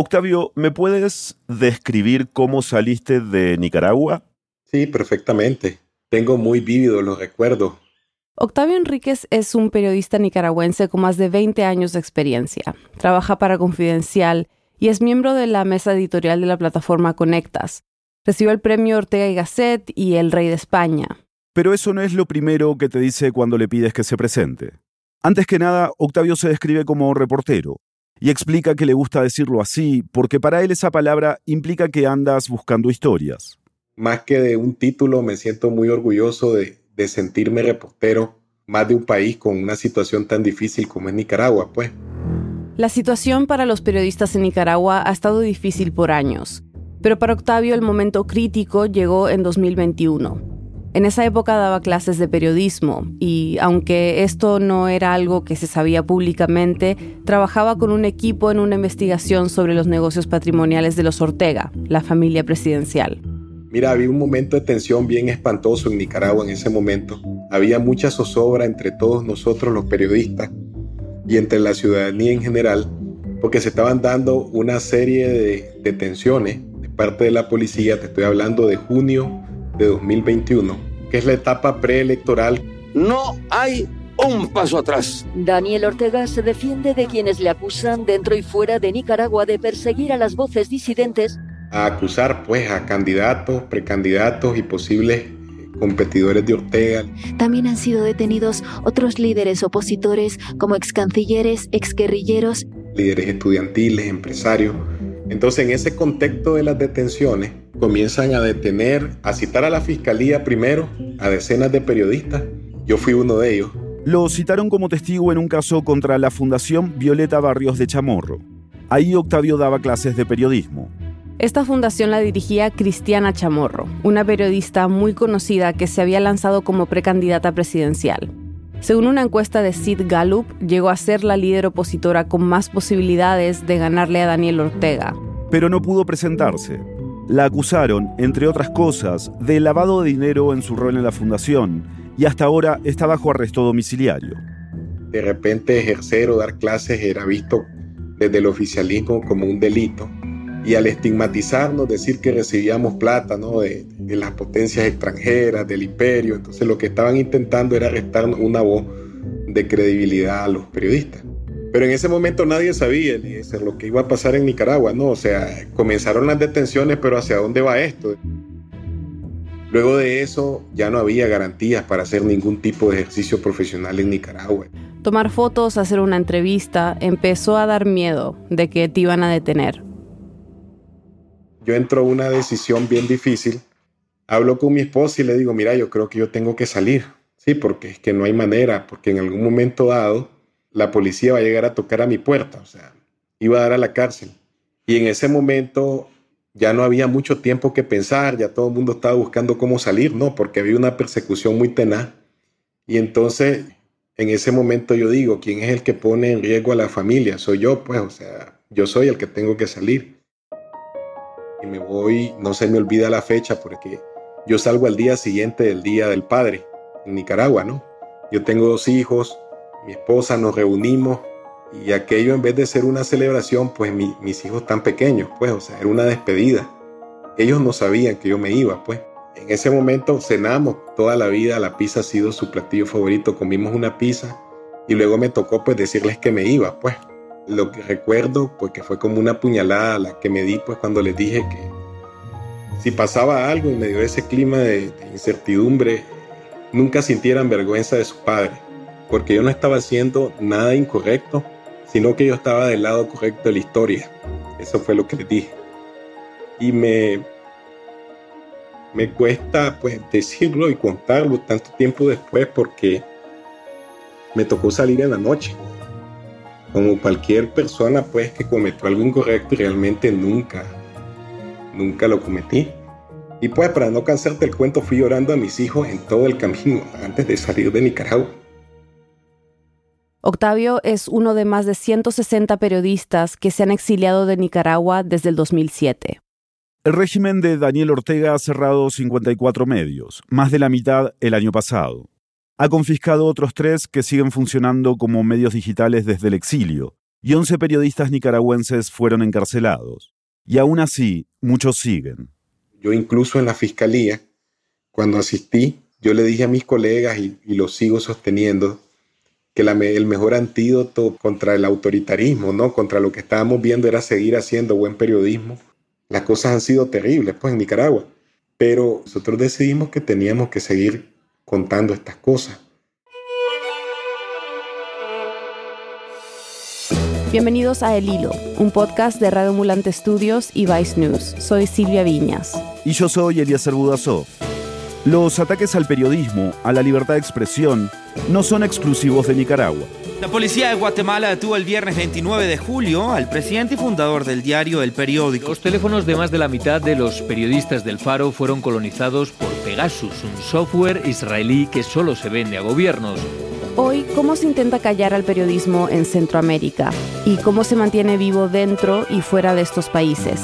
Octavio, ¿me puedes describir cómo saliste de Nicaragua? Sí, perfectamente. Tengo muy vívidos los recuerdos. Octavio Enríquez es un periodista nicaragüense con más de 20 años de experiencia. Trabaja para Confidencial y es miembro de la mesa editorial de la plataforma Conectas. Recibió el premio Ortega y Gasset y el Rey de España. Pero eso no es lo primero que te dice cuando le pides que se presente. Antes que nada, Octavio se describe como reportero y explica que le gusta decirlo así porque para él esa palabra implica que andas buscando historias. Más que de un título, me siento muy orgulloso de, de sentirme reportero más de un país con una situación tan difícil como es Nicaragua, pues. La situación para los periodistas en Nicaragua ha estado difícil por años, pero para Octavio el momento crítico llegó en 2021 en esa época daba clases de periodismo y aunque esto no era algo que se sabía públicamente, trabajaba con un equipo en una investigación sobre los negocios patrimoniales de los Ortega, la familia presidencial. Mira, había un momento de tensión bien espantoso en Nicaragua en ese momento. Había mucha zozobra entre todos nosotros los periodistas y entre la ciudadanía en general, porque se estaban dando una serie de detenciones de parte de la policía, te estoy hablando de junio de 2021, que es la etapa preelectoral. No hay un paso atrás. Daniel Ortega se defiende de quienes le acusan dentro y fuera de Nicaragua de perseguir a las voces disidentes. A acusar pues a candidatos, precandidatos y posibles competidores de Ortega. También han sido detenidos otros líderes opositores como ex cancilleres, ex guerrilleros, líderes estudiantiles, empresarios. Entonces en ese contexto de las detenciones, comienzan a detener, a citar a la fiscalía primero, a decenas de periodistas. Yo fui uno de ellos. Lo citaron como testigo en un caso contra la Fundación Violeta Barrios de Chamorro. Ahí Octavio daba clases de periodismo. Esta fundación la dirigía Cristiana Chamorro, una periodista muy conocida que se había lanzado como precandidata presidencial. Según una encuesta de Sid Gallup, llegó a ser la líder opositora con más posibilidades de ganarle a Daniel Ortega. Pero no pudo presentarse. La acusaron, entre otras cosas, de lavado de dinero en su rol en la fundación y hasta ahora está bajo arresto domiciliario. De repente ejercer o dar clases era visto desde el oficialismo como un delito y al estigmatizarnos, decir que recibíamos plata ¿no? de, de, las potencias extranjeras, del imperio, entonces lo que estaban intentando era restarnos una voz de credibilidad a los periodistas. Pero en ese momento nadie sabía lo que iba a pasar en Nicaragua, ¿no? O sea, comenzaron las detenciones, pero ¿hacia dónde va esto? Luego de eso ya no había garantías para hacer ningún tipo de ejercicio profesional en Nicaragua. Tomar fotos, hacer una entrevista, empezó a dar miedo de que te iban a detener. Yo entro a una decisión bien difícil. Hablo con mi esposa y le digo, mira, yo creo que yo tengo que salir. Sí, porque es que no hay manera, porque en algún momento dado la policía va a llegar a tocar a mi puerta, o sea, iba a dar a la cárcel. Y en ese momento ya no había mucho tiempo que pensar, ya todo el mundo estaba buscando cómo salir, ¿no? Porque había una persecución muy tenaz. Y entonces, en ese momento yo digo, ¿quién es el que pone en riesgo a la familia? Soy yo, pues, o sea, yo soy el que tengo que salir. Y me voy, no se me olvida la fecha, porque yo salgo al día siguiente del Día del Padre, en Nicaragua, ¿no? Yo tengo dos hijos, mi esposa, nos reunimos y aquello en vez de ser una celebración, pues mis hijos tan pequeños, pues, o sea, era una despedida. Ellos no sabían que yo me iba, pues. En ese momento cenamos toda la vida, la pizza ha sido su platillo favorito, comimos una pizza y luego me tocó pues decirles que me iba, pues. Lo que recuerdo, pues que fue como una puñalada la que me di, pues cuando les dije que si pasaba algo en medio de ese clima de, de incertidumbre, nunca sintieran vergüenza de su padre porque yo no estaba haciendo nada incorrecto, sino que yo estaba del lado correcto de la historia. Eso fue lo que les dije. Y me, me cuesta pues decirlo y contarlo tanto tiempo después porque me tocó salir en la noche. Como cualquier persona pues que cometió algo incorrecto y realmente nunca, nunca lo cometí. Y pues para no cansarte el cuento fui llorando a mis hijos en todo el camino antes de salir de Nicaragua. Octavio es uno de más de 160 periodistas que se han exiliado de Nicaragua desde el 2007. El régimen de Daniel Ortega ha cerrado 54 medios, más de la mitad el año pasado. Ha confiscado otros tres que siguen funcionando como medios digitales desde el exilio, y 11 periodistas nicaragüenses fueron encarcelados. Y aún así, muchos siguen. Yo incluso en la fiscalía, cuando asistí, yo le dije a mis colegas y, lo sigo sosteniendo, que el mejor antídoto contra el autoritarismo, ¿no? contra lo que estábamos viendo era seguir haciendo buen periodismo. Las cosas han sido terribles pues, en Nicaragua, pero nosotros decidimos que teníamos que seguir contando estas cosas. Bienvenidos a El Hilo, un podcast de Radio Mulante Studios y Vice News. Soy Silvia Viñas. Y yo soy Eliezer Budasov. Los ataques al periodismo, a la libertad de expresión, no son exclusivos de Nicaragua. La policía de Guatemala detuvo el viernes 29 de julio al presidente y fundador del diario El Periódico. Los teléfonos de más de la mitad de los periodistas del Faro fueron colonizados por Pegasus, un software israelí que solo se vende a gobiernos. Hoy, ¿cómo se intenta callar al periodismo en Centroamérica? ¿Y cómo se mantiene vivo dentro y fuera de estos países?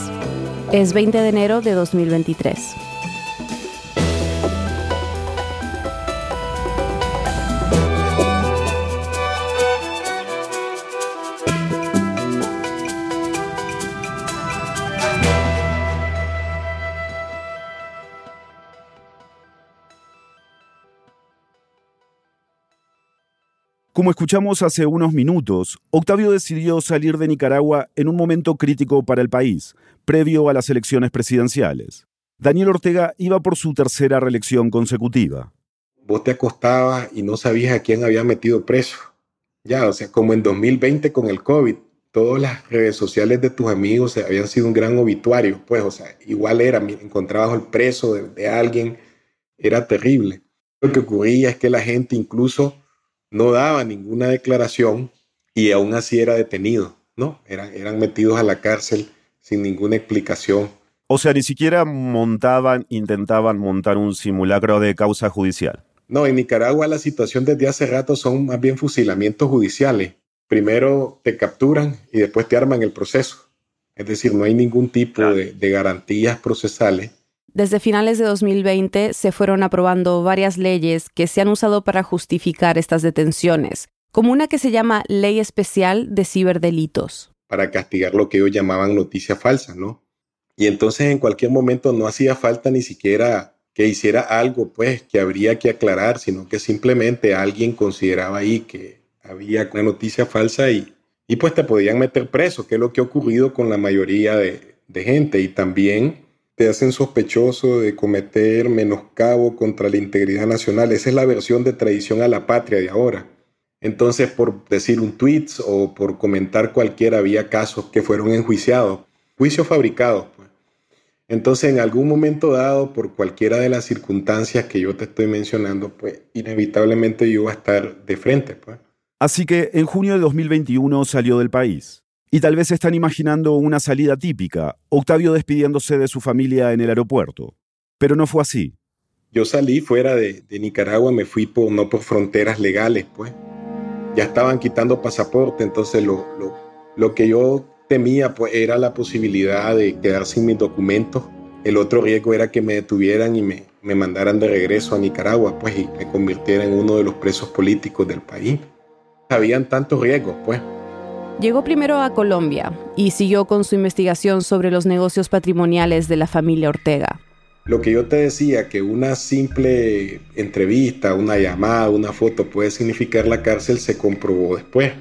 Es 20 de enero de 2023. Como escuchamos hace unos minutos, Octavio decidió salir de Nicaragua en un momento crítico para el país, previo a las elecciones presidenciales. Daniel Ortega iba por su tercera reelección consecutiva. Vos te acostabas y no sabías a quién había metido preso. Ya, o sea, como en 2020 con el COVID, todas las redes sociales de tus amigos habían sido un gran obituario, pues, o sea, igual era, encontrabas el preso de, de alguien, era terrible. Lo que ocurría es que la gente incluso no daba ninguna declaración y aún así era detenido, ¿no? Eran, eran metidos a la cárcel sin ninguna explicación. O sea, ni siquiera montaban, intentaban montar un simulacro de causa judicial. No, en Nicaragua la situación desde hace rato son más bien fusilamientos judiciales. Primero te capturan y después te arman el proceso. Es decir, no hay ningún tipo de, de garantías procesales desde finales de 2020 se fueron aprobando varias leyes que se han usado para justificar estas detenciones, como una que se llama Ley Especial de Ciberdelitos. Para castigar lo que ellos llamaban noticia falsa, ¿no? Y entonces en cualquier momento no hacía falta ni siquiera que hiciera algo, pues, que habría que aclarar, sino que simplemente alguien consideraba ahí que había una noticia falsa y, y pues te podían meter preso, que es lo que ha ocurrido con la mayoría de, de gente. Y también te hacen sospechoso de cometer menoscabo contra la integridad nacional. Esa es la versión de traición a la patria de ahora. Entonces, por decir un tweet o por comentar cualquiera, había casos que fueron enjuiciados, juicios fabricados. Pues. Entonces, en algún momento dado, por cualquiera de las circunstancias que yo te estoy mencionando, pues inevitablemente yo iba a estar de frente. Pues. Así que en junio de 2021 salió del país. Y tal vez están imaginando una salida típica, Octavio despidiéndose de su familia en el aeropuerto. Pero no fue así. Yo salí fuera de, Nicaragua, me fui por, no por fronteras legales, pues. Ya estaban quitando pasaporte, entonces lo, que yo temía pues, era la posibilidad de quedar sin mis documentos. El otro riesgo era que me detuvieran y me, me mandaran de regreso a Nicaragua, pues, y me convirtiera en uno de los presos políticos del país. Habían tantos riesgos, pues. Llegó primero a Colombia y siguió con su investigación sobre los negocios patrimoniales de la familia Ortega. Lo que yo te decía, que una simple entrevista, una llamada, una foto puede significar la cárcel, se comprobó después.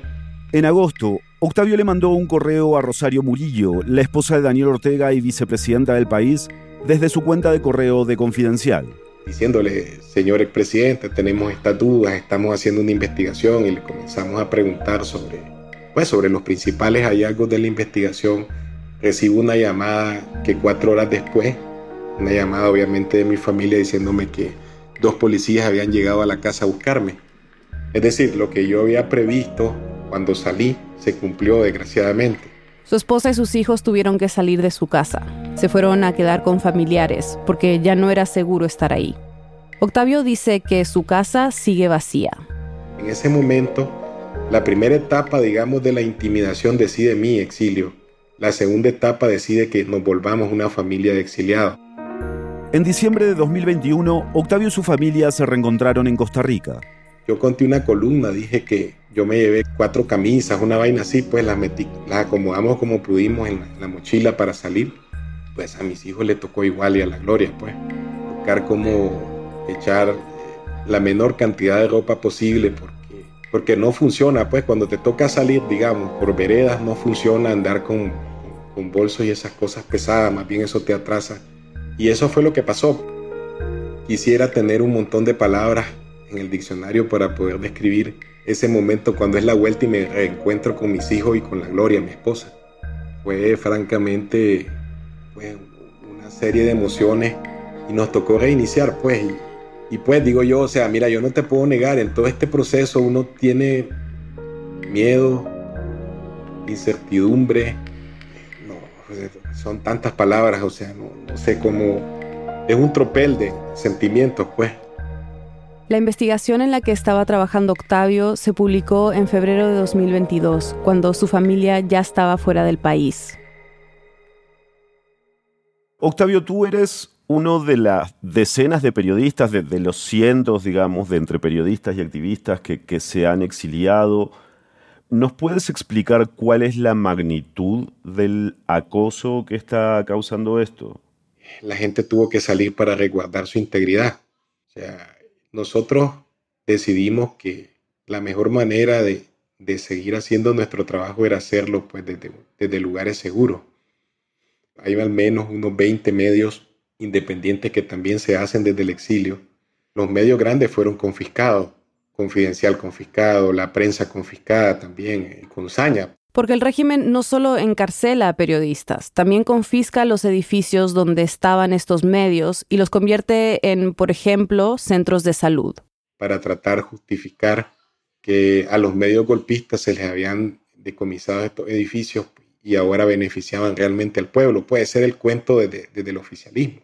En agosto, Octavio le mandó un correo a Rosario Murillo, la esposa de Daniel Ortega y vicepresidenta del país, desde su cuenta de correo de Confidencial. Diciéndole, señor expresidente, tenemos estas dudas, estamos haciendo una investigación y le comenzamos a preguntar sobre pues sobre los principales hallazgos de la investigación, recibo una llamada que cuatro horas después, una llamada obviamente de mi familia diciéndome que dos policías habían llegado a la casa a buscarme. Es decir, lo que yo había previsto cuando salí se cumplió desgraciadamente. Su esposa y sus hijos tuvieron que salir de su casa. Se fueron a quedar con familiares porque ya no era seguro estar ahí. Octavio dice que su casa sigue vacía. En ese momento la primera etapa, digamos, de la intimidación decide mi exilio. La segunda etapa decide que nos volvamos una familia de exiliados. En diciembre de 2021, Octavio y su familia se reencontraron en Costa Rica. Yo conté una columna, dije que yo me llevé cuatro camisas, una vaina así, pues las metí, las acomodamos como pudimos en la, mochila para salir. Pues a mis hijos le tocó igual y a la gloria, pues. Buscar cómo echar eh, la menor cantidad de ropa posible porque, porque no funciona, pues cuando te toca salir, digamos, por veredas no funciona andar con, con bolsos y esas cosas pesadas, más bien eso te atrasa. Y eso fue lo que pasó. Quisiera tener un montón de palabras en el diccionario para poder describir ese momento cuando es la vuelta y me reencuentro con mis hijos y con la Gloria, mi esposa. Fue francamente pues, una serie de emociones y nos tocó reiniciar, pues. Pues digo yo, o sea, mira, yo no te puedo negar, en todo este proceso uno tiene miedo, incertidumbre, no, pues, son tantas palabras, o sea, no, no sé cómo, es un tropel de sentimientos, pues. La investigación en la que estaba trabajando Octavio se publicó en febrero de 2022, cuando su familia ya estaba fuera del país. Octavio, tú eres uno de las decenas de periodistas, de, los cientos, digamos, de entre periodistas y activistas que, se han exiliado. ¿Nos puedes explicar cuál es la magnitud del acoso que está causando esto? La gente tuvo que salir para resguardar su integridad. O sea, nosotros decidimos que la mejor manera de, seguir haciendo nuestro trabajo era hacerlo pues, desde, lugares seguros. Hay al menos unos 20 medios independientes que también se hacen desde el exilio. Los medios grandes fueron confiscados, Confidencial confiscado, la prensa confiscada también, eh, con saña. Porque el régimen no solo encarcela a periodistas, también confisca los edificios donde estaban estos medios y los convierte en, por ejemplo, centros de salud. Para tratar de justificar que a los medios golpistas se les habían decomisado estos edificios y ahora beneficiaban realmente al pueblo. Puede ser el cuento desde, el oficialismo.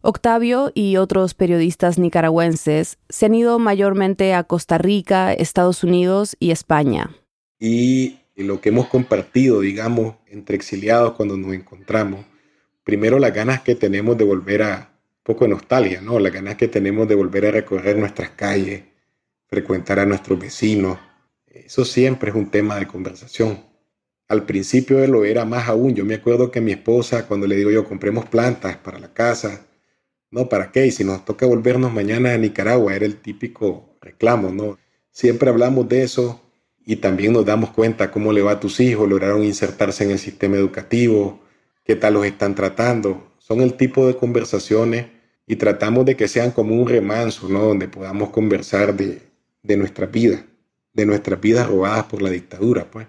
Octavio y otros periodistas nicaragüenses se han ido mayormente a Costa Rica, Estados Unidos y España. Y lo que hemos compartido, digamos, entre exiliados cuando nos encontramos. Primero, las ganas que tenemos de volver a, poco de nostalgia, ¿no? Las ganas que tenemos de volver a recorrer nuestras calles, frecuentar a nuestros vecinos. Eso siempre es un tema de conversación. Al principio lo era más aún. Yo me acuerdo que mi esposa, cuando le digo yo, compremos plantas para la casa, no, ¿para qué? Y si nos toca volvernos mañana a Nicaragua, era el típico reclamo, ¿no? Siempre hablamos de eso, y también nos damos cuenta cómo le va a tus hijos, lograron insertarse en el sistema educativo, qué tal los están tratando. Son el tipo de conversaciones y tratamos de que sean como un remanso, ¿no? Donde podamos conversar de, de nuestra vida, de nuestras vidas robadas por la dictadura, pues,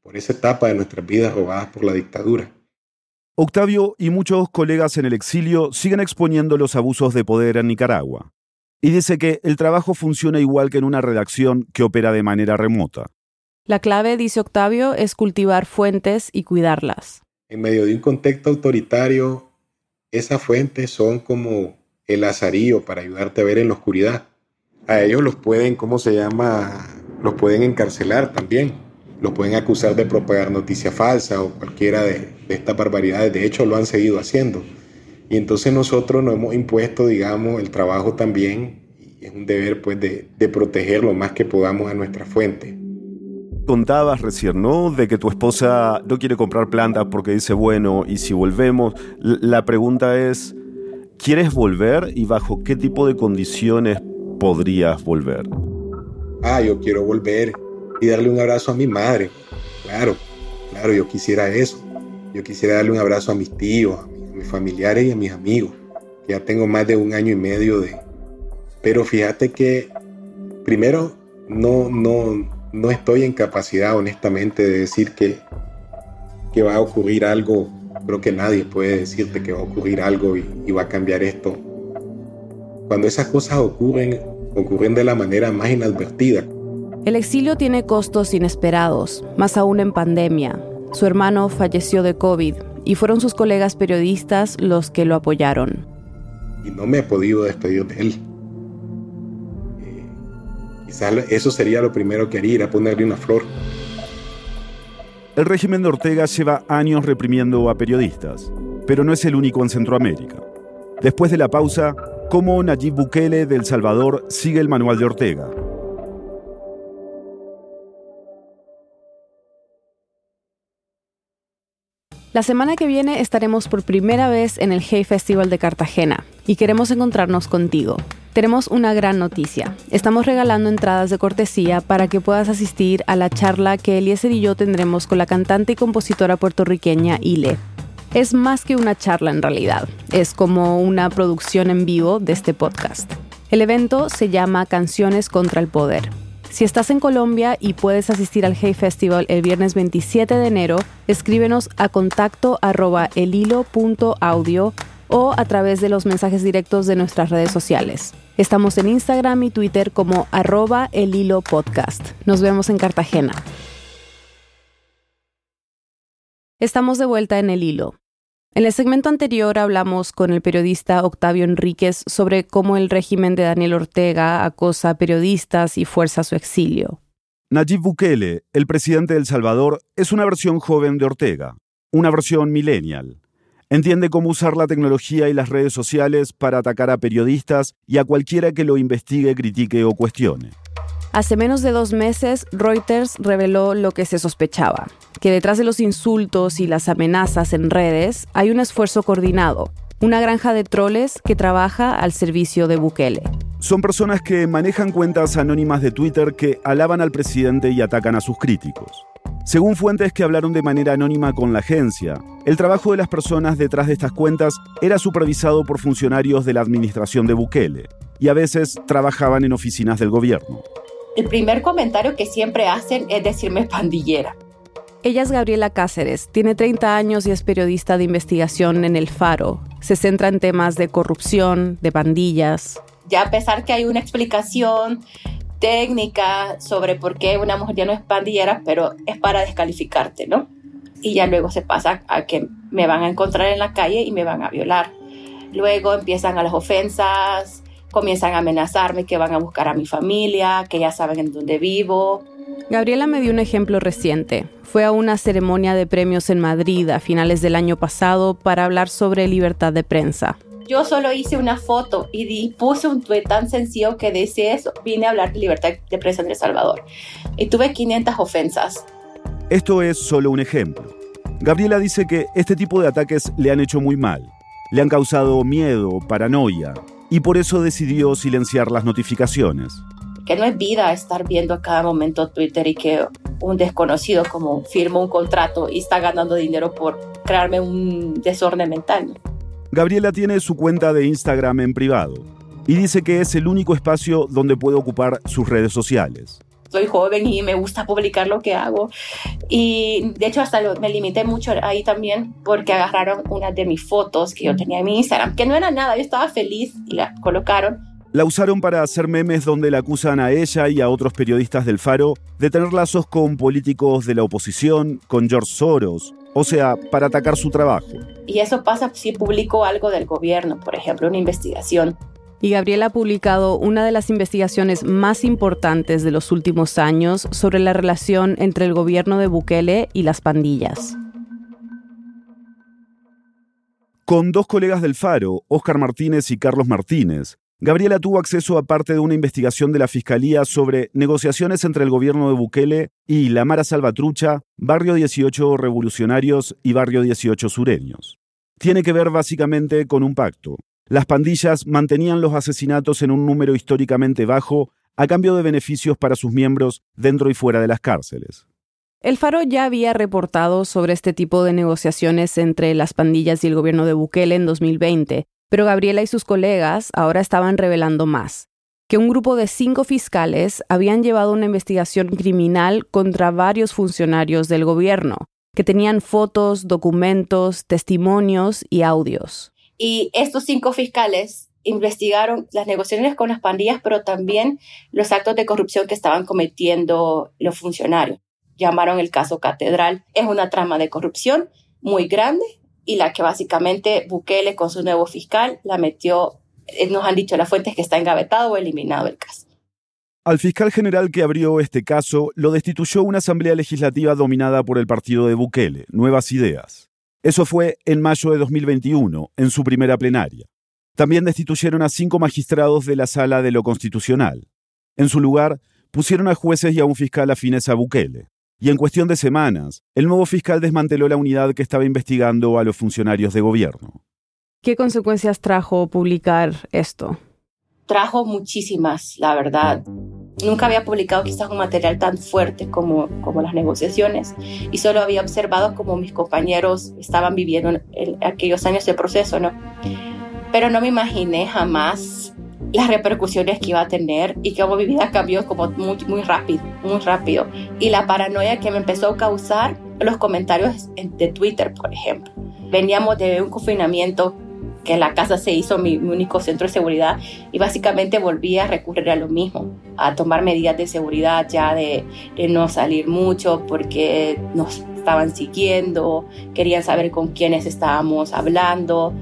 por esa etapa de nuestras vidas robadas por la dictadura. Octavio y muchos colegas en el exilio siguen exponiendo los abusos de poder en Nicaragua. Y dice que el trabajo funciona igual que en una redacción que opera de manera remota. La clave, dice Octavio, es cultivar fuentes y cuidarlas. En medio de un contexto autoritario, esas fuentes son como el azarío para ayudarte a ver en la oscuridad. A ellos los pueden, ¿cómo se llama? Los pueden encarcelar también. Los pueden acusar de propagar noticia falsa o cualquiera de, de estas barbaridades. De hecho, lo han seguido haciendo. Y entonces nosotros nos hemos impuesto, digamos, el trabajo también, y es un deber pues de, de proteger lo más que podamos a nuestra fuente. Contabas recién, ¿no? De que tu esposa no quiere comprar plantas porque dice, bueno, y si volvemos, la pregunta es, ¿quieres volver y bajo qué tipo de condiciones podrías volver? Ah, yo quiero volver y darle un abrazo a mi madre. Claro, claro, yo quisiera eso. Yo quisiera darle un abrazo a mis tíos, a mis familiares y a mis amigos, ya tengo más de un año y medio de... Pero fíjate que primero no, no, no estoy en capacidad honestamente de decir que, que va a ocurrir algo. Creo que nadie puede decirte que va a ocurrir algo y va a cambiar esto. Cuando esas cosas ocurren, ocurren de la manera más inadvertida. El exilio tiene costos inesperados, más aún en pandemia. Su hermano falleció de COVID y fueron sus colegas periodistas los que lo apoyaron. Y no me he podido despedir de él. Eh, quizás eso sería lo primero que haría, ir a ponerle una flor. El régimen de Ortega lleva años reprimiendo a periodistas, pero no es el único en Centroamérica. Después de la pausa, cómo Nayib Bukele de El Salvador sigue el manual de Ortega. La semana que viene estaremos por primera vez en el Hey Festival de Cartagena y queremos encontrarnos contigo. Tenemos una gran noticia. Estamos regalando entradas de cortesía para que puedas asistir a la charla que Eliezer y yo tendremos con la cantante y compositora puertorriqueña Ile. Es más que una charla en realidad, es como una producción en vivo de este podcast. El evento se llama Canciones contra el Poder si estás en Colombia y puedes asistir al Hey Festival el viernes 27 de enero, escríbenos a contacto arroba elhilo.audio o a través de los mensajes directos de nuestras redes sociales. Estamos en Instagram y Twitter como arroba el podcast. Nos vemos en Cartagena. Estamos de vuelta en el hilo. En el segmento anterior hablamos con el periodista Octavio Enríquez sobre cómo el régimen de Daniel Ortega acosa a periodistas y fuerza su exilio. Nayib Bukele, el presidente de El Salvador, es una versión joven de Ortega, una versión millennial. Entiende cómo usar la tecnología y las redes sociales para atacar a periodistas y a cualquiera que lo investigue, critique o cuestione. Hace menos de dos meses, Reuters reveló lo que se sospechaba, que detrás de los insultos y las amenazas en redes hay un esfuerzo coordinado, una granja de troles que trabaja al servicio de Bukele. Son personas que manejan cuentas anónimas de Twitter que alaban al presidente y atacan a sus críticos. Según fuentes que hablaron de manera anónima con la agencia, el trabajo de las personas detrás de estas cuentas era supervisado por funcionarios de la administración de Bukele y a veces trabajaban en oficinas del gobierno el primer comentario que siempre hacen es decirme pandillera. Ella es Gabriela Cáceres, tiene 30 años y es periodista de investigación en El Faro. Se centra en temas de corrupción, de pandillas. Ya a pesar que hay una explicación técnica sobre por qué una mujer ya no es pandillera, pero es para descalificarte, ¿no? Y ya luego se pasa a que me van a encontrar en la calle y me van a violar. Luego empiezan a las ofensas, comienzan a amenazarme que van a buscar a mi familia, que ya saben en dónde vivo. Gabriela me dio un ejemplo reciente. Fue a una ceremonia de premios en Madrid a finales del año pasado para hablar sobre libertad de prensa. Yo solo hice una foto y puse un tweet tan sencillo que decía eso, vine a hablar de libertad de prensa en El Salvador. Y tuve 500 ofensas. Esto es solo un ejemplo. Gabriela dice que este tipo de ataques le han hecho muy mal. Le han causado miedo, paranoia, y por eso decidió silenciar las notificaciones. Que no es vida estar viendo a cada momento Twitter y que un desconocido como firma un contrato y está ganando dinero por crearme un desorden mental. Gabriela tiene su cuenta de Instagram en privado y dice que es el único espacio donde puede ocupar sus redes sociales soy joven y me gusta publicar lo que hago. Y de hecho hasta me limité mucho ahí también porque agarraron una de mis fotos que yo tenía en mi Instagram, que no era nada, yo estaba feliz y la colocaron. La usaron para hacer memes donde la acusan a ella y a otros periodistas del Faro de tener lazos con políticos de la oposición, con George Soros, o sea, para atacar su trabajo. Y eso pasa si publico algo del gobierno, por ejemplo, una investigación y Gabriela ha publicado una de las investigaciones más importantes de los últimos años sobre la relación entre el gobierno de Bukele y las pandillas. Con dos colegas del Faro, Óscar Martínez y Carlos Martínez, Gabriela tuvo acceso a parte de una investigación de la Fiscalía sobre negociaciones entre el gobierno de Bukele y la Mara Salvatrucha, Barrio 18 Revolucionarios y Barrio 18 Sureños. Tiene que ver básicamente con un pacto, las pandillas mantenían los asesinatos en un número históricamente bajo a cambio de beneficios para sus miembros dentro y fuera de las cárceles. El Faro ya había reportado sobre este tipo de negociaciones entre las pandillas y el gobierno de Bukele en 2020, pero Gabriela y sus colegas ahora estaban revelando más, que un grupo de cinco fiscales habían llevado una investigación criminal contra varios funcionarios del gobierno, que tenían fotos, documentos, testimonios y audios. Y estos cinco fiscales investigaron las negociaciones con las pandillas, pero también los actos de corrupción que estaban cometiendo los funcionarios. Llamaron el caso Catedral. Es una trama de corrupción muy grande y la que básicamente Bukele con su nuevo fiscal la metió, eh, nos han dicho las fuentes que está engavetado o eliminado el caso. Al fiscal general que abrió este caso lo destituyó una asamblea legislativa dominada por el partido de Bukele, Nuevas Ideas. Eso fue en mayo de 2021, en su primera plenaria. También destituyeron a cinco magistrados de la Sala de lo Constitucional. En su lugar, pusieron a jueces y a un fiscal afines a Bukele. Y en cuestión de semanas, el nuevo fiscal desmanteló la unidad que estaba investigando a los funcionarios de gobierno. ¿Qué consecuencias trajo publicar esto? Trajo muchísimas, la verdad. Nunca había publicado quizás un material tan fuerte como, como las negociaciones y solo había observado cómo mis compañeros estaban viviendo en aquellos años de proceso, ¿no? Pero no me imaginé jamás las repercusiones que iba a tener y cómo mi vida cambió como muy, muy rápido, muy rápido. Y la paranoia que me empezó a causar los comentarios de Twitter, por ejemplo. Veníamos de un confinamiento que la casa se hizo mi, único centro de seguridad y básicamente volví a recurrir a lo mismo, a tomar medidas de seguridad ya de, no salir mucho porque nos estaban siguiendo, querían saber con quiénes estábamos hablando.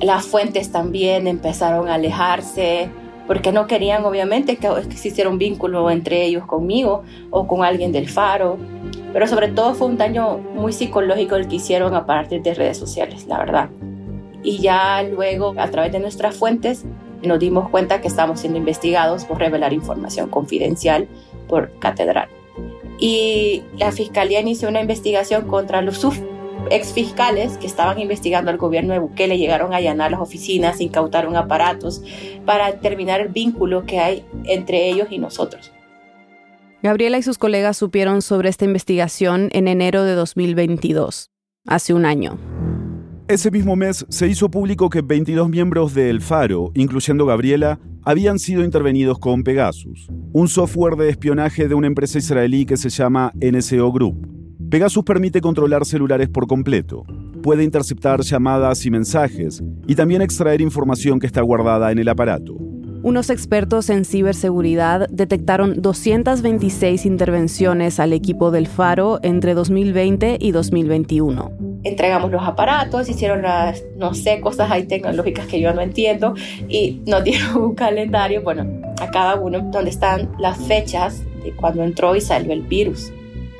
Las fuentes también empezaron a alejarse porque no querían obviamente que existiera un vínculo entre ellos conmigo o con alguien del faro. Pero sobre todo fue un daño muy psicológico el que hicieron a partir de redes sociales, la verdad y ya luego a través de nuestras fuentes nos dimos cuenta que estábamos siendo investigados por revelar información confidencial por catedral. Y la fiscalía inició una investigación contra los ex fiscales que estaban investigando al gobierno de Bukele, llegaron a allanar las oficinas, incautaron aparatos para determinar el vínculo que hay entre ellos y nosotros. Gabriela y sus colegas supieron sobre esta investigación en enero de 2022, hace un año. Ese mismo mes se hizo público que 22 miembros de El Faro, incluyendo Gabriela, habían sido intervenidos con Pegasus, un software de espionaje de una empresa israelí que se llama NSO Group. Pegasus permite controlar celulares por completo, puede interceptar llamadas y mensajes y también extraer información que está guardada en el aparato. Unos expertos en ciberseguridad detectaron 226 intervenciones al equipo del Faro entre 2020 y 2021 entregamos los aparatos, hicieron las, no sé, cosas ahí tecnológicas que yo no entiendo y nos dieron un calendario, bueno, a cada uno donde están las fechas de cuando entró y salió el virus.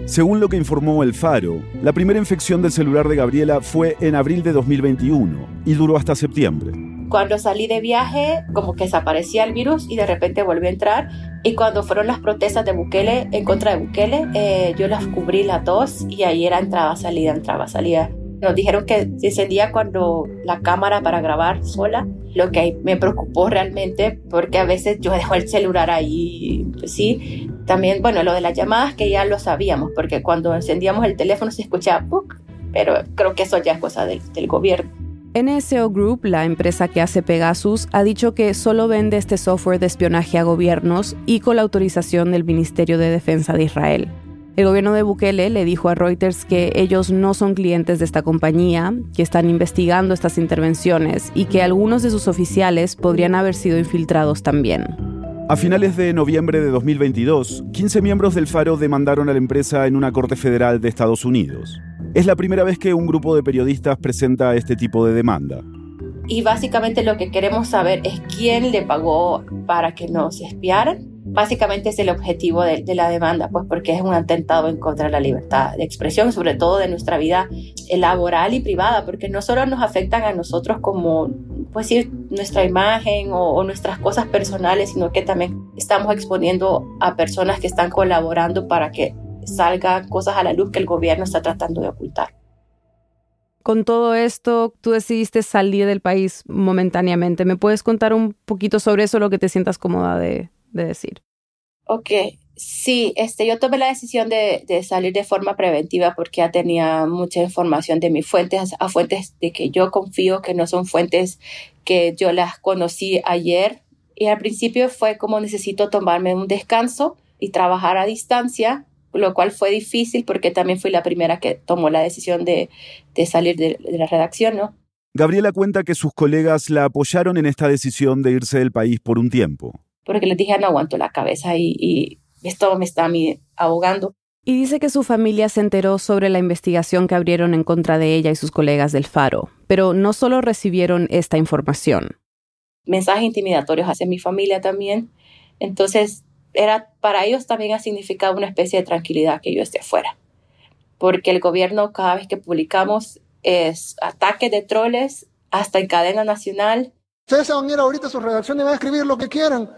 Según lo que informó El Faro, la primera infección del celular de Gabriela fue en abril de 2021 y duró hasta septiembre. Cuando salí de viaje, como que desaparecía el virus y de repente volvió a entrar. Y cuando fueron las protestas de Bukele, en contra de Bukele, eh, yo las cubrí las dos y ahí era entraba, salida, entraba, salida. Nos dijeron que se encendía cuando la cámara para grabar sola, lo que me preocupó realmente porque a veces yo dejo el celular ahí, sí. También, bueno, lo de las llamadas que ya lo sabíamos, porque cuando encendíamos el teléfono se escuchaba, ¡puc! pero creo que eso ya es cosa del, del gobierno. NSO Group, la empresa que hace Pegasus, ha dicho que solo vende este software de espionaje a gobiernos y con la autorización del Ministerio de Defensa de Israel. El gobierno de Bukele le dijo a Reuters que ellos no son clientes de esta compañía, que están investigando estas intervenciones y que algunos de sus oficiales podrían haber sido infiltrados también. A finales de noviembre de 2022, 15 miembros del Faro demandaron a la empresa en una corte federal de Estados Unidos. Es la primera vez que un grupo de periodistas presenta este tipo de demanda. Y básicamente lo que queremos saber es quién le pagó para que nos espiaran. Básicamente es el objetivo de, la demanda, pues porque es un atentado en contra de la libertad de expresión, sobre todo de nuestra vida laboral y privada, porque no solo nos afectan a nosotros como, pues decir, nuestra imagen o nuestras cosas personales, sino que también estamos exponiendo a personas que están colaborando para que salga cosas a la luz que el gobierno está tratando de ocultar. Con todo esto, tú decidiste salir del país momentáneamente. ¿Me puedes contar un poquito sobre eso, lo que te sientas cómoda de, decir? Ok, sí, este, yo tomé la decisión de, de, salir de forma preventiva porque ya tenía mucha información de mis fuentes, a fuentes de que yo confío que no son fuentes que yo las conocí ayer. Y al principio fue como necesito tomarme un descanso y trabajar a distancia lo cual fue difícil porque también fui la primera que tomó la decisión de, salir de, la redacción, ¿no? Gabriela cuenta que sus colegas la apoyaron en esta decisión de irse del país por un tiempo. Porque les dije, no aguanto la cabeza y, esto me está a mí ahogando. Y dice que su familia se enteró sobre la investigación que abrieron en contra de ella y sus colegas del Faro, pero no solo recibieron esta información. Mensajes intimidatorios hacia mi familia también. Entonces era, para ellos también ha significado una especie de tranquilidad que yo esté fuera. Porque el gobierno cada vez que publicamos es ataques de troles hasta en cadena nacional. Ustedes se van a ir ahorita a sus redacciones y van a escribir lo que quieran.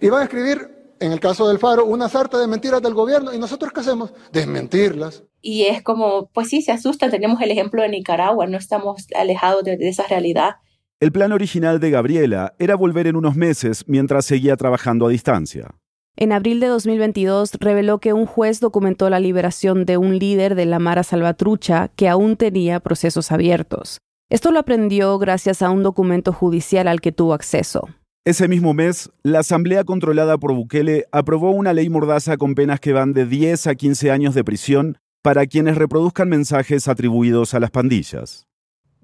Y van a escribir en el caso del Faro, una sarta de mentiras del gobierno y nosotros qué hacemos? Desmentirlas. Y es como, pues sí, se asustan. Tenemos el ejemplo de Nicaragua, no estamos alejados de, de esa realidad. El plan original de Gabriela era volver en unos meses mientras seguía trabajando a distancia. En abril de 2022 reveló que un juez documentó la liberación de un líder de la Mara Salvatrucha que aún tenía procesos abiertos. Esto lo aprendió gracias a un documento judicial al que tuvo acceso. Ese mismo mes, la Asamblea controlada por Bukele aprobó una ley mordaza con penas que van de 10 a 15 años de prisión para quienes reproduzcan mensajes atribuidos a las pandillas.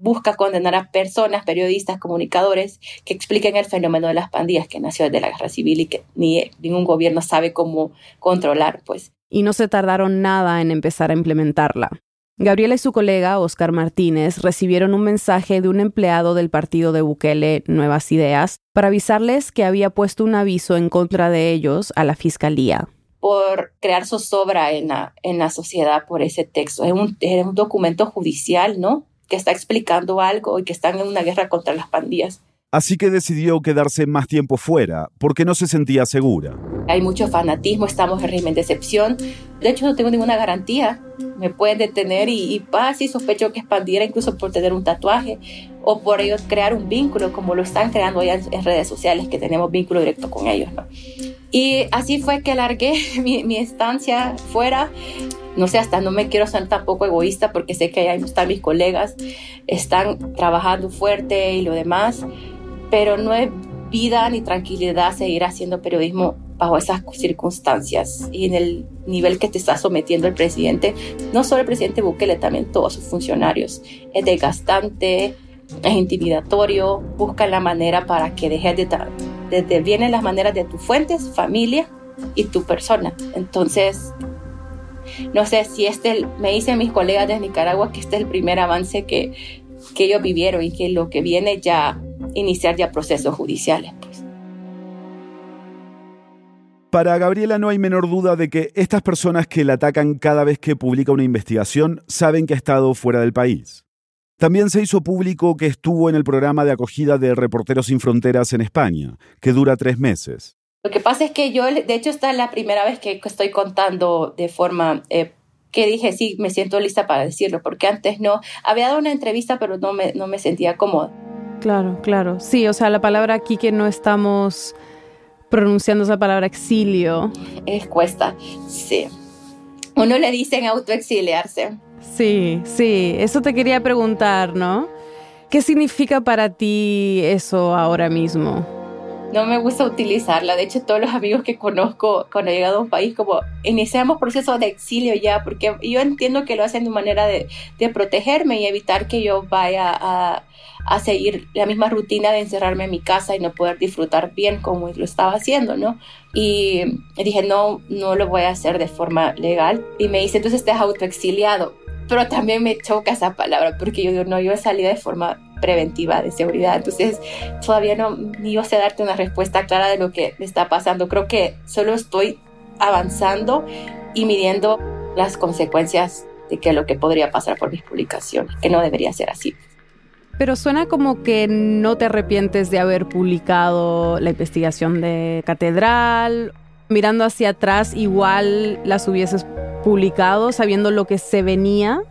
Busca condenar a personas, periodistas, comunicadores que expliquen el fenómeno de las pandillas que nació desde la guerra civil y que ni ningún gobierno sabe cómo controlar, pues. Y no se tardaron nada en empezar a implementarla. Gabriela y su colega, Oscar Martínez, recibieron un mensaje de un empleado del partido de Bukele Nuevas Ideas para avisarles que había puesto un aviso en contra de ellos a la fiscalía. Por crear zozobra en la, en la sociedad por ese texto. Es un, es un documento judicial, ¿no? Que está explicando algo y que están en una guerra contra las pandillas. Así que decidió quedarse más tiempo fuera, porque no se sentía segura. Hay mucho fanatismo, estamos en régimen de excepción. De hecho, no tengo ninguna garantía. Me pueden detener y, y paz y sospecho que es pandillera incluso por tener un tatuaje o por ellos crear un vínculo, como lo están creando ya en, redes sociales, que tenemos vínculo directo con ellos. Y así fue que alargué mi, mi estancia fuera no sé, hasta no me quiero ser tampoco egoísta porque sé que ahí están mis colegas, están trabajando fuerte y lo demás, pero no es vida ni tranquilidad seguir haciendo periodismo bajo esas circunstancias y en el nivel que te está sometiendo el presidente, no solo el presidente Bukele, también todos sus funcionarios. Es desgastante, es intimidatorio, busca la manera para que dejes de... Desde vienen las maneras de tus fuentes, familia y tu persona. Entonces, no sé si este, me dicen mis colegas de Nicaragua que este es el primer avance que, que ellos vivieron y que lo que viene ya iniciar ya procesos judiciales. Para Gabriela no hay menor duda de que estas personas que la atacan cada vez que publica una investigación saben que ha estado fuera del país. También se hizo público que estuvo en el programa de acogida de Reporteros Sin Fronteras en España, que dura tres meses. Lo que pasa es que yo, de hecho, esta es la primera vez que estoy contando de forma eh, que dije, sí, me siento lista para decirlo, porque antes no. Había dado una entrevista, pero no me, no me sentía cómoda. Claro, claro. Sí, o sea, la palabra aquí que no estamos pronunciando esa palabra exilio. Es cuesta, sí. Uno le dicen autoexiliarse. Sí, sí, eso te quería preguntar, ¿no? ¿Qué significa para ti eso ahora mismo? No me gusta utilizarla. De hecho, todos los amigos que conozco cuando he llegado a un país, como iniciamos proceso de exilio ya, porque yo entiendo que lo hacen de manera de, de protegerme y evitar que yo vaya a, a, seguir la misma rutina de encerrarme en mi casa y no poder disfrutar bien como lo estaba haciendo, ¿no? Y dije, no, no lo voy a hacer de forma legal. Y me dice, entonces estás autoexiliado. Pero también me choca esa palabra, porque yo digo, no, yo he salido de forma preventiva de seguridad. Entonces, todavía no ni yo sé darte una respuesta clara de lo que me está pasando. Creo que solo estoy avanzando y midiendo las consecuencias de que lo que podría pasar por mis publicaciones, que no debería ser así. Pero suena como que no te arrepientes de haber publicado la investigación de Catedral. Mirando hacia atrás, igual las hubieses publicado sabiendo lo que se venía.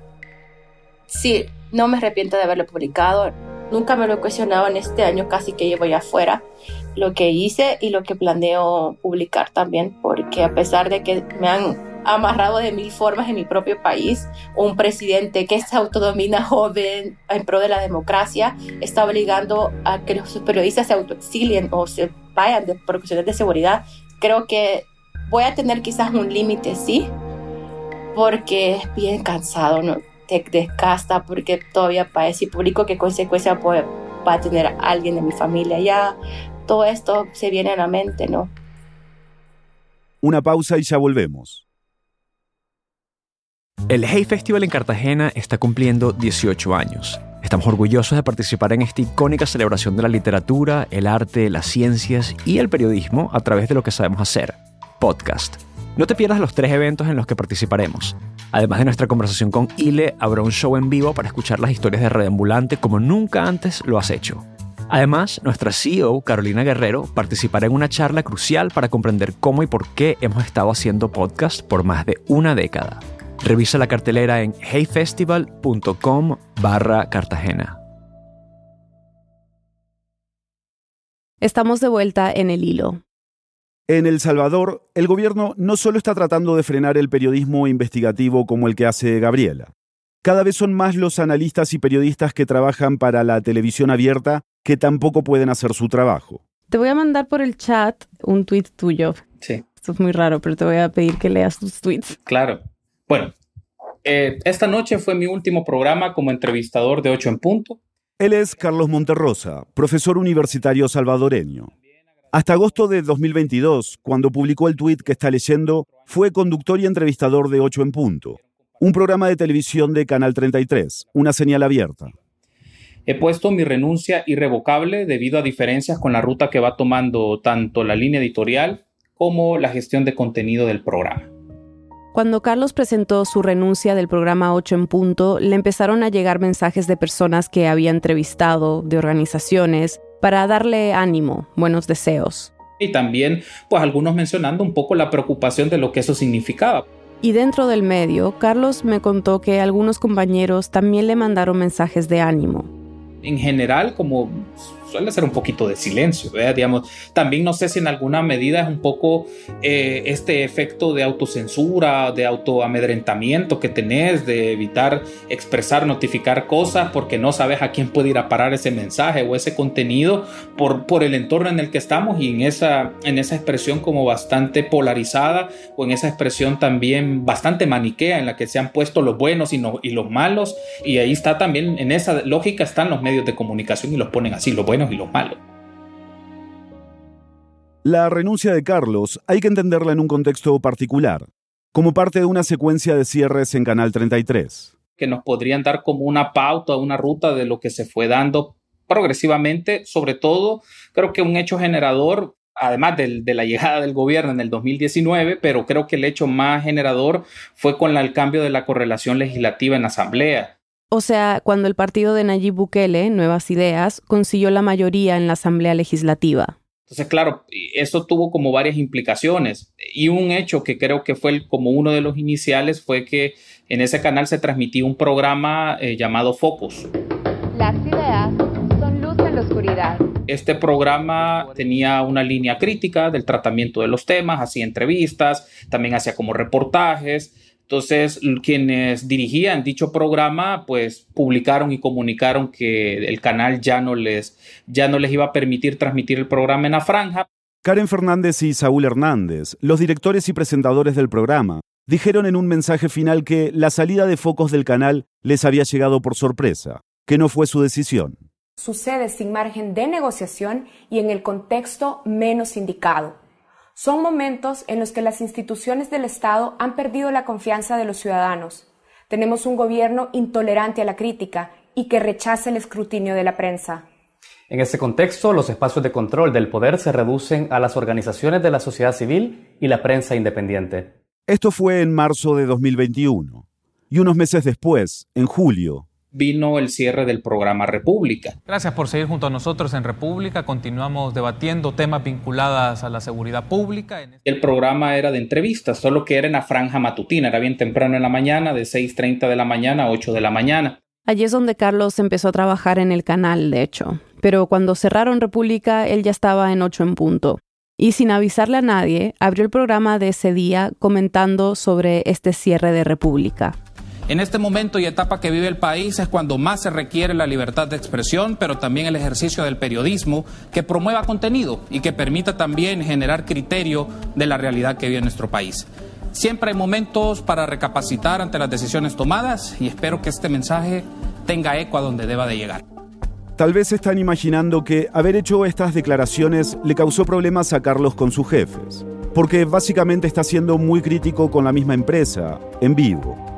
Sí, no me arrepiento de haberlo publicado. Nunca me lo he cuestionado en este año casi que llevo ya afuera lo que hice y lo que planeo publicar también, porque a pesar de que me han amarrado de mil formas en mi propio país, un presidente que se autodomina joven en pro de la democracia está obligando a que los periodistas se autoexilien o se vayan de, por cuestiones de seguridad. Creo que voy a tener quizás un límite, sí, porque es bien cansado, ¿no? Te desgasta porque todavía para y público qué consecuencia puede, va a tener alguien de mi familia. Ya todo esto se viene a la mente, ¿no? Una pausa y ya volvemos. El Hey Festival en Cartagena está cumpliendo 18 años. Estamos orgullosos de participar en esta icónica celebración de la literatura, el arte, las ciencias y el periodismo a través de lo que sabemos hacer, podcast. No te pierdas los tres eventos en los que participaremos. Además de nuestra conversación con Ile, habrá un show en vivo para escuchar las historias de Red Ambulante como nunca antes lo has hecho. Además, nuestra CEO, Carolina Guerrero, participará en una charla crucial para comprender cómo y por qué hemos estado haciendo podcast por más de una década. Revisa la cartelera en heyfestival.com barra Cartagena. Estamos de vuelta en el hilo. En El Salvador, el gobierno no solo está tratando de frenar el periodismo investigativo como el que hace Gabriela. Cada vez son más los analistas y periodistas que trabajan para la televisión abierta que tampoco pueden hacer su trabajo. Te voy a mandar por el chat un tweet tuyo. Sí. Esto es muy raro, pero te voy a pedir que leas tus tweets. Claro. Bueno, eh, esta noche fue mi último programa como entrevistador de 8 en punto. Él es Carlos Monterrosa, profesor universitario salvadoreño. Hasta agosto de 2022, cuando publicó el tuit que está leyendo, fue conductor y entrevistador de 8 en punto, un programa de televisión de Canal 33, una señal abierta. He puesto mi renuncia irrevocable debido a diferencias con la ruta que va tomando tanto la línea editorial como la gestión de contenido del programa. Cuando Carlos presentó su renuncia del programa 8 en punto, le empezaron a llegar mensajes de personas que había entrevistado, de organizaciones, para darle ánimo, buenos deseos. Y también, pues algunos mencionando un poco la preocupación de lo que eso significaba. Y dentro del medio, Carlos me contó que algunos compañeros también le mandaron mensajes de ánimo. En general, como suele ser un poquito de silencio, digamos. También no sé si en alguna medida es un poco eh, este efecto de autocensura, de autoamedrentamiento que tenés, de evitar expresar, notificar cosas porque no sabes a quién puede ir a parar ese mensaje o ese contenido por, por el entorno en el que estamos y en esa, en esa expresión como bastante polarizada o en esa expresión también bastante maniquea en la que se han puesto los buenos y, no, y los malos y ahí está también, en esa lógica están los medios de comunicación y los ponen así, los buenos y los malos. La renuncia de Carlos hay que entenderla en un contexto particular, como parte de una secuencia de cierres en Canal 33. Que nos podrían dar como una pauta, una ruta de lo que se fue dando progresivamente, sobre todo creo que un hecho generador, además de, de la llegada del gobierno en el 2019, pero creo que el hecho más generador fue con la, el cambio de la correlación legislativa en la Asamblea. O sea, cuando el partido de Nayib Bukele, Nuevas Ideas, consiguió la mayoría en la Asamblea Legislativa. Entonces, claro, eso tuvo como varias implicaciones. Y un hecho que creo que fue como uno de los iniciales fue que en ese canal se transmitía un programa eh, llamado Focus. Las ideas son luz en la oscuridad. Este programa tenía una línea crítica del tratamiento de los temas, hacía entrevistas, también hacía como reportajes. Entonces, quienes dirigían dicho programa, pues publicaron y comunicaron que el canal ya no les, ya no les iba a permitir transmitir el programa en la franja. Karen Fernández y Saúl Hernández, los directores y presentadores del programa, dijeron en un mensaje final que la salida de focos del canal les había llegado por sorpresa, que no fue su decisión. Sucede sin margen de negociación y en el contexto menos indicado. Son momentos en los que las instituciones del Estado han perdido la confianza de los ciudadanos. Tenemos un gobierno intolerante a la crítica y que rechaza el escrutinio de la prensa. En este contexto, los espacios de control del poder se reducen a las organizaciones de la sociedad civil y la prensa independiente. Esto fue en marzo de 2021. Y unos meses después, en julio, vino el cierre del programa República. Gracias por seguir junto a nosotros en República. Continuamos debatiendo temas vinculados a la seguridad pública. El programa era de entrevistas, solo que era en la franja matutina, era bien temprano en la mañana, de 6.30 de la mañana a 8 de la mañana. Allí es donde Carlos empezó a trabajar en el canal, de hecho. Pero cuando cerraron República, él ya estaba en 8 en punto. Y sin avisarle a nadie, abrió el programa de ese día comentando sobre este cierre de República. En este momento y etapa que vive el país es cuando más se requiere la libertad de expresión, pero también el ejercicio del periodismo que promueva contenido y que permita también generar criterio de la realidad que vive nuestro país. Siempre hay momentos para recapacitar ante las decisiones tomadas y espero que este mensaje tenga eco a donde deba de llegar. Tal vez están imaginando que haber hecho estas declaraciones le causó problemas a Carlos con sus jefes, porque básicamente está siendo muy crítico con la misma empresa, en vivo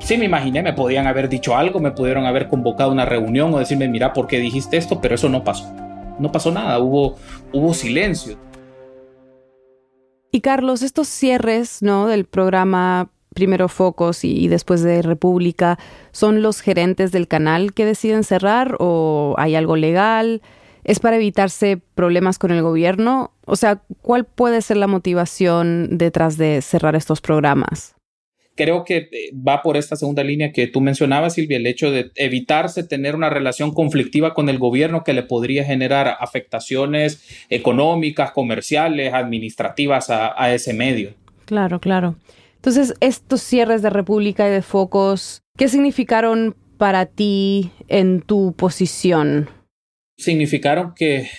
sí me imaginé, me podían haber dicho algo, me pudieron haber convocado una reunión o decirme, mira, ¿por qué dijiste esto? Pero eso no pasó. No pasó nada, hubo, hubo silencio. Y Carlos, estos cierres ¿no? del programa primero Focos y, y, después de República, ¿son los gerentes del canal que deciden cerrar o hay algo legal? ¿Es para evitarse problemas con el gobierno? O sea, ¿cuál puede ser la motivación detrás de cerrar estos programas? Creo que eh, va por esta segunda línea que tú mencionabas, Silvia, el hecho de evitarse tener una relación conflictiva con el gobierno que le podría generar afectaciones económicas, comerciales, administrativas a, a ese medio. Claro, claro. Entonces, estos cierres de República y de Focos, ¿qué significaron para ti en tu posición? Significaron que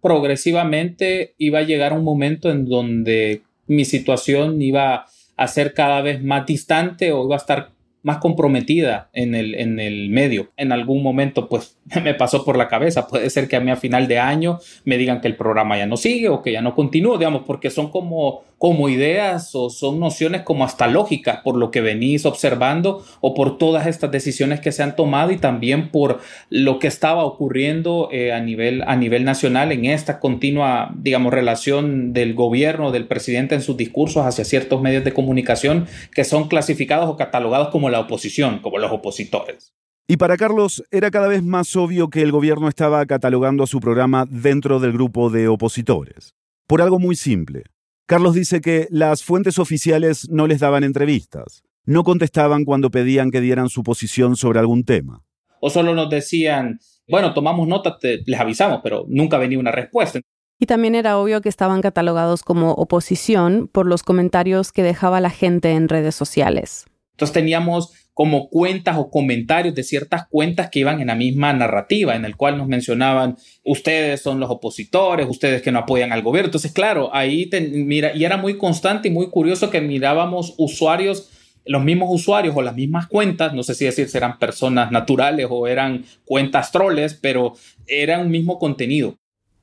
progresivamente iba a llegar un momento en donde mi situación iba a ser cada vez más distante o iba a estar más comprometida en el, en el medio. En algún momento, pues me pasó por la cabeza. Puede ser que a mí a final de año me digan que el programa ya no sigue o que ya no continúa, digamos, porque son como, como ideas o son nociones como hasta lógicas por lo que venís observando o por todas estas decisiones que se han tomado y también por lo que estaba ocurriendo eh, a, nivel, a nivel nacional en esta continua, digamos, relación del gobierno, del presidente en sus discursos hacia ciertos medios de comunicación que son clasificados o catalogados como la oposición, como los opositores. Y para Carlos era cada vez más obvio que el gobierno estaba catalogando a su programa dentro del grupo de opositores. Por algo muy simple. Carlos dice que las fuentes oficiales no les daban entrevistas, no contestaban cuando pedían que dieran su posición sobre algún tema. O solo nos decían, bueno, tomamos nota, les avisamos, pero nunca venía una respuesta. Y también era obvio que estaban catalogados como oposición por los comentarios que dejaba la gente en redes sociales. Entonces teníamos como cuentas o comentarios de ciertas cuentas que iban en la misma narrativa, en el cual nos mencionaban, ustedes son los opositores, ustedes que no apoyan al gobierno. Entonces, claro, ahí mira, y era muy constante y muy curioso que mirábamos usuarios, los mismos usuarios o las mismas cuentas, no sé si decir si eran personas naturales o eran cuentas troles, pero era un mismo contenido.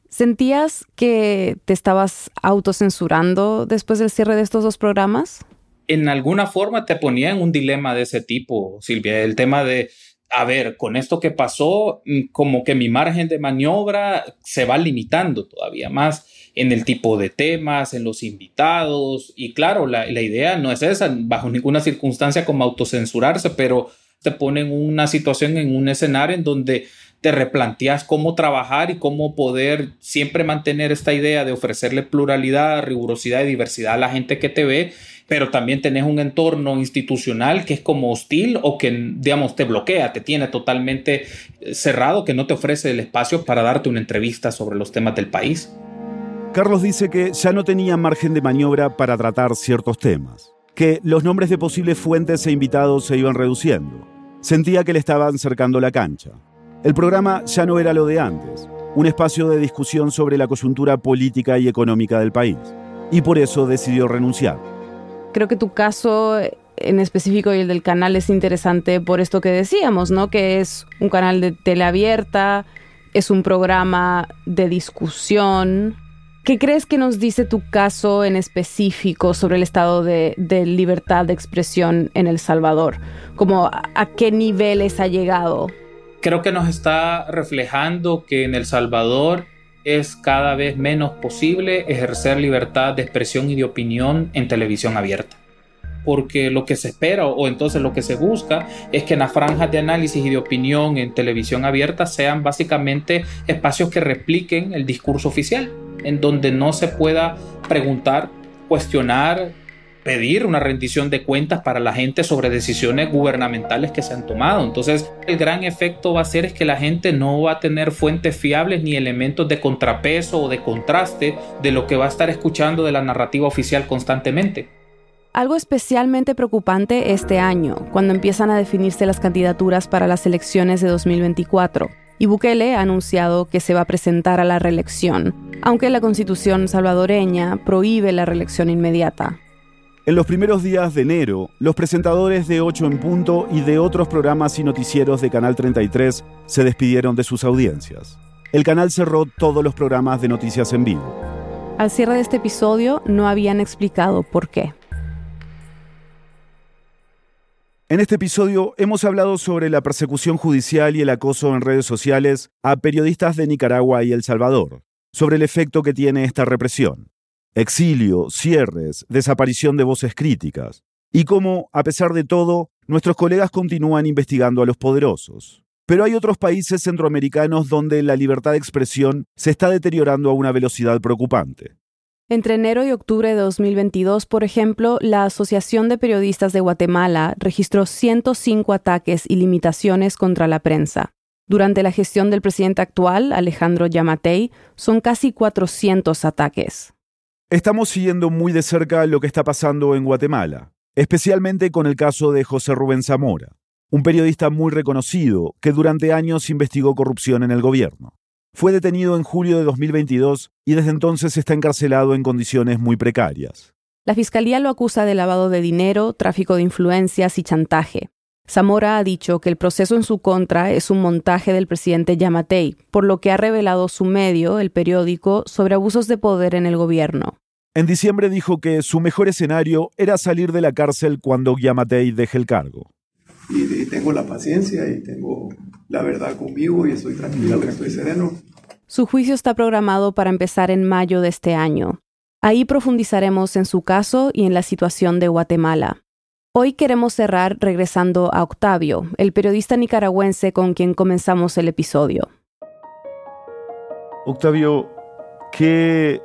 ¿Sentías que te estabas autocensurando después del cierre de estos dos programas? En alguna forma te ponía en un dilema de ese tipo, Silvia, el tema de, a ver, con esto que pasó, mm, como que mi margen de maniobra se va limitando todavía más en el tipo de temas, en los invitados, y claro, la, idea no es esa, bajo ninguna circunstancia como autocensurarse, pero te pone en una situación, en un escenario en donde te replanteas cómo trabajar y cómo poder siempre mantener esta idea de ofrecerle pluralidad, rigurosidad y diversidad a la gente que te ve pero también tenés un entorno institucional que es como hostil o que, digamos, te bloquea, te tiene totalmente eh, cerrado, que no te ofrece el espacio para darte una entrevista sobre los temas del país. Carlos dice que ya no tenía margen de maniobra para tratar ciertos temas, que los nombres de posibles fuentes e invitados se iban reduciendo. Sentía que le estaban cercando la cancha. El programa ya no era lo de antes, un espacio de discusión sobre la coyuntura política y económica del país, y por eso decidió renunciar. Creo que tu caso en específico y el del canal es interesante por esto que decíamos, ¿no? Que es un canal de tele abierta, es un programa de discusión. ¿Qué crees que nos dice tu caso en específico sobre el estado de, libertad de expresión en El Salvador? Como a qué niveles ha llegado? Creo que nos está reflejando que en El Salvador es cada vez menos posible ejercer libertad de expresión y de opinión en televisión abierta. Porque lo que se espera o entonces lo que se busca es que las franjas de análisis y de opinión en televisión abierta sean básicamente espacios que repliquen el discurso oficial, en donde no se pueda preguntar, cuestionar, pedir una rendición de cuentas para la gente sobre decisiones gubernamentales que se han tomado. Entonces, el gran efecto va a ser es que la gente no va a tener fuentes fiables ni elementos de contrapeso o de contraste de lo que va a estar escuchando de la narrativa oficial constantemente. Algo especialmente preocupante este año, cuando empiezan a definirse las candidaturas para las elecciones de 2024. Y Bukele ha anunciado que se va a presentar a la reelección, aunque la constitución salvadoreña prohíbe la reelección inmediata. En los primeros días de enero, los presentadores de 8 en punto y de otros programas y noticieros de Canal 33 se despidieron de sus audiencias. El canal cerró todos los programas de noticias en vivo. Al cierre de este episodio no habían explicado por qué. En este episodio hemos hablado sobre la persecución judicial y el acoso en redes sociales a periodistas de Nicaragua y El Salvador, sobre el efecto que tiene esta represión exilio, cierres, desaparición de voces críticas, y cómo, a pesar de todo, nuestros colegas continúan investigando a los poderosos. Pero hay otros países centroamericanos donde la libertad de expresión se está deteriorando a una velocidad preocupante. Entre enero y octubre de 2022, por ejemplo, la Asociación de Periodistas de Guatemala registró 105 ataques y limitaciones contra la prensa. Durante la gestión del presidente actual, Alejandro Yamatei, son casi 400 ataques. Estamos siguiendo muy de cerca lo que está pasando en Guatemala, especialmente con el caso de José Rubén Zamora, un periodista muy reconocido que durante años investigó corrupción en el gobierno. Fue detenido en julio de 2022 y desde entonces está encarcelado en condiciones muy precarias. La fiscalía lo acusa de lavado de dinero, tráfico de influencias y chantaje. Zamora ha dicho que el proceso en su contra es un montaje del presidente Yamatei, por lo que ha revelado su medio, el periódico, sobre abusos de poder en el gobierno. En diciembre dijo que su mejor escenario era salir de la cárcel cuando Yamatei deje el cargo. Y, tengo la paciencia y tengo la verdad conmigo y estoy tranquilo, estoy sereno. Su juicio está programado para empezar en mayo de este año. Ahí profundizaremos en su caso y en la situación de Guatemala. Hoy queremos cerrar regresando a Octavio, el periodista nicaragüense con quien comenzamos el episodio. Octavio, ¿qué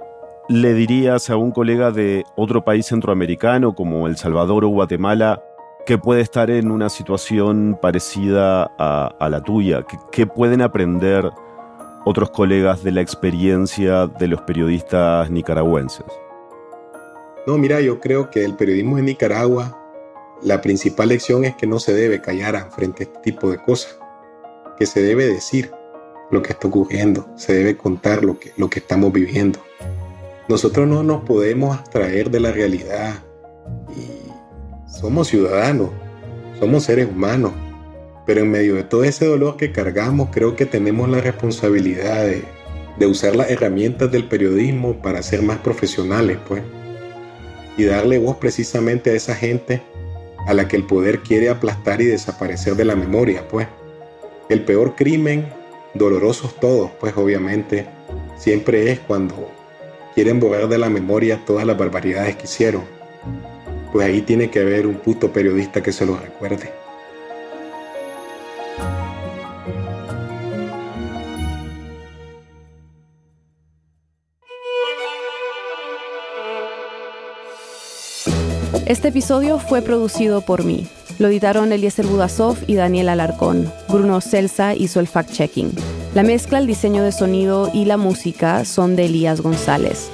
le dirías a un colega de otro país centroamericano como El Salvador o Guatemala que puede estar en una situación parecida a, la tuya? ¿Qué, pueden aprender otros colegas de la experiencia de los periodistas nicaragüenses? No, mira, yo creo que el periodismo en Nicaragua, la principal lección es que no se debe callar frente a este tipo de cosas, que se debe decir lo que está ocurriendo, se debe contar lo que, lo que estamos viviendo. Nosotros no nos podemos abstraer de la realidad. Y somos ciudadanos, somos seres humanos, pero en medio de todo ese dolor que cargamos, creo que tenemos la responsabilidad de, usar las herramientas del periodismo para ser más profesionales, pues, y darle voz precisamente a esa gente a la que el poder quiere aplastar y desaparecer de la memoria, pues. El peor crimen, dolorosos todos, pues obviamente, siempre es cuando quieren borrar de la memoria todas las barbaridades que hicieron pues ahí tiene que haber un puto periodista que se lo recuerde. Este episodio fue producido por mí. Lo editaron Eliezer Budasov y Daniel Alarcón. Bruno Celsa hizo el fact-checking. La mezcla, el diseño de sonido y la música son de Elías González.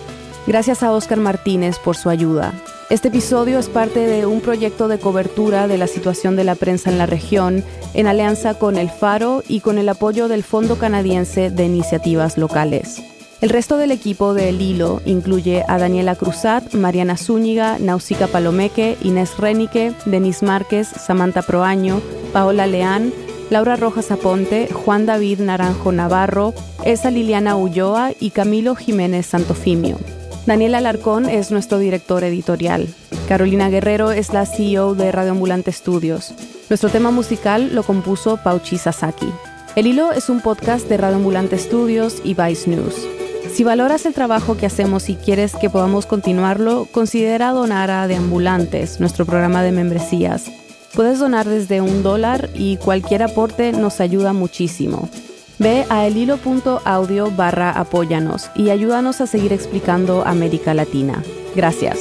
Gracias a Oscar Martínez por su ayuda. Este episodio es parte de un proyecto de cobertura de la situación de la prensa en la región, en alianza con El Faro y con el apoyo del Fondo Canadiense de Iniciativas Locales. El resto del equipo de El Hilo incluye a Daniela Cruzat, Mariana Zúñiga, Nausica Palomeque, Inés Renique, Denise Márquez, Samantha Proaño, Paola Leán, Laura Rojas Aponte, Juan David Naranjo Navarro, Esa Liliana Ulloa y Camilo Jiménez Santofimio. Daniel Alarcón es nuestro director editorial. Carolina Guerrero es la CEO de Radio Ambulante Studios. Nuestro tema musical lo compuso Pauchi Sasaki. El Hilo es un podcast de Radio Ambulante Studios y Vice News. Si valoras el trabajo que hacemos y quieres que podamos continuarlo, considera donar a De Ambulantes, nuestro programa de membresías. Puedes donar desde un dólar y cualquier aporte nos ayuda muchísimo. Ve a elhilo.audio barra apóyanos y ayúdanos a seguir explicando América Latina. Gracias.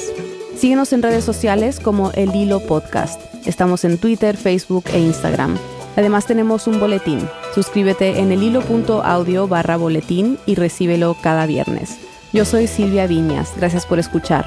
Síguenos en redes sociales como El Hilo Podcast. Estamos en Twitter, Facebook e Instagram. Además tenemos un boletín. Suscríbete en elhilo.audio barra boletín y recíbelo cada viernes. Yo soy Silvia Viñas. Gracias por escuchar.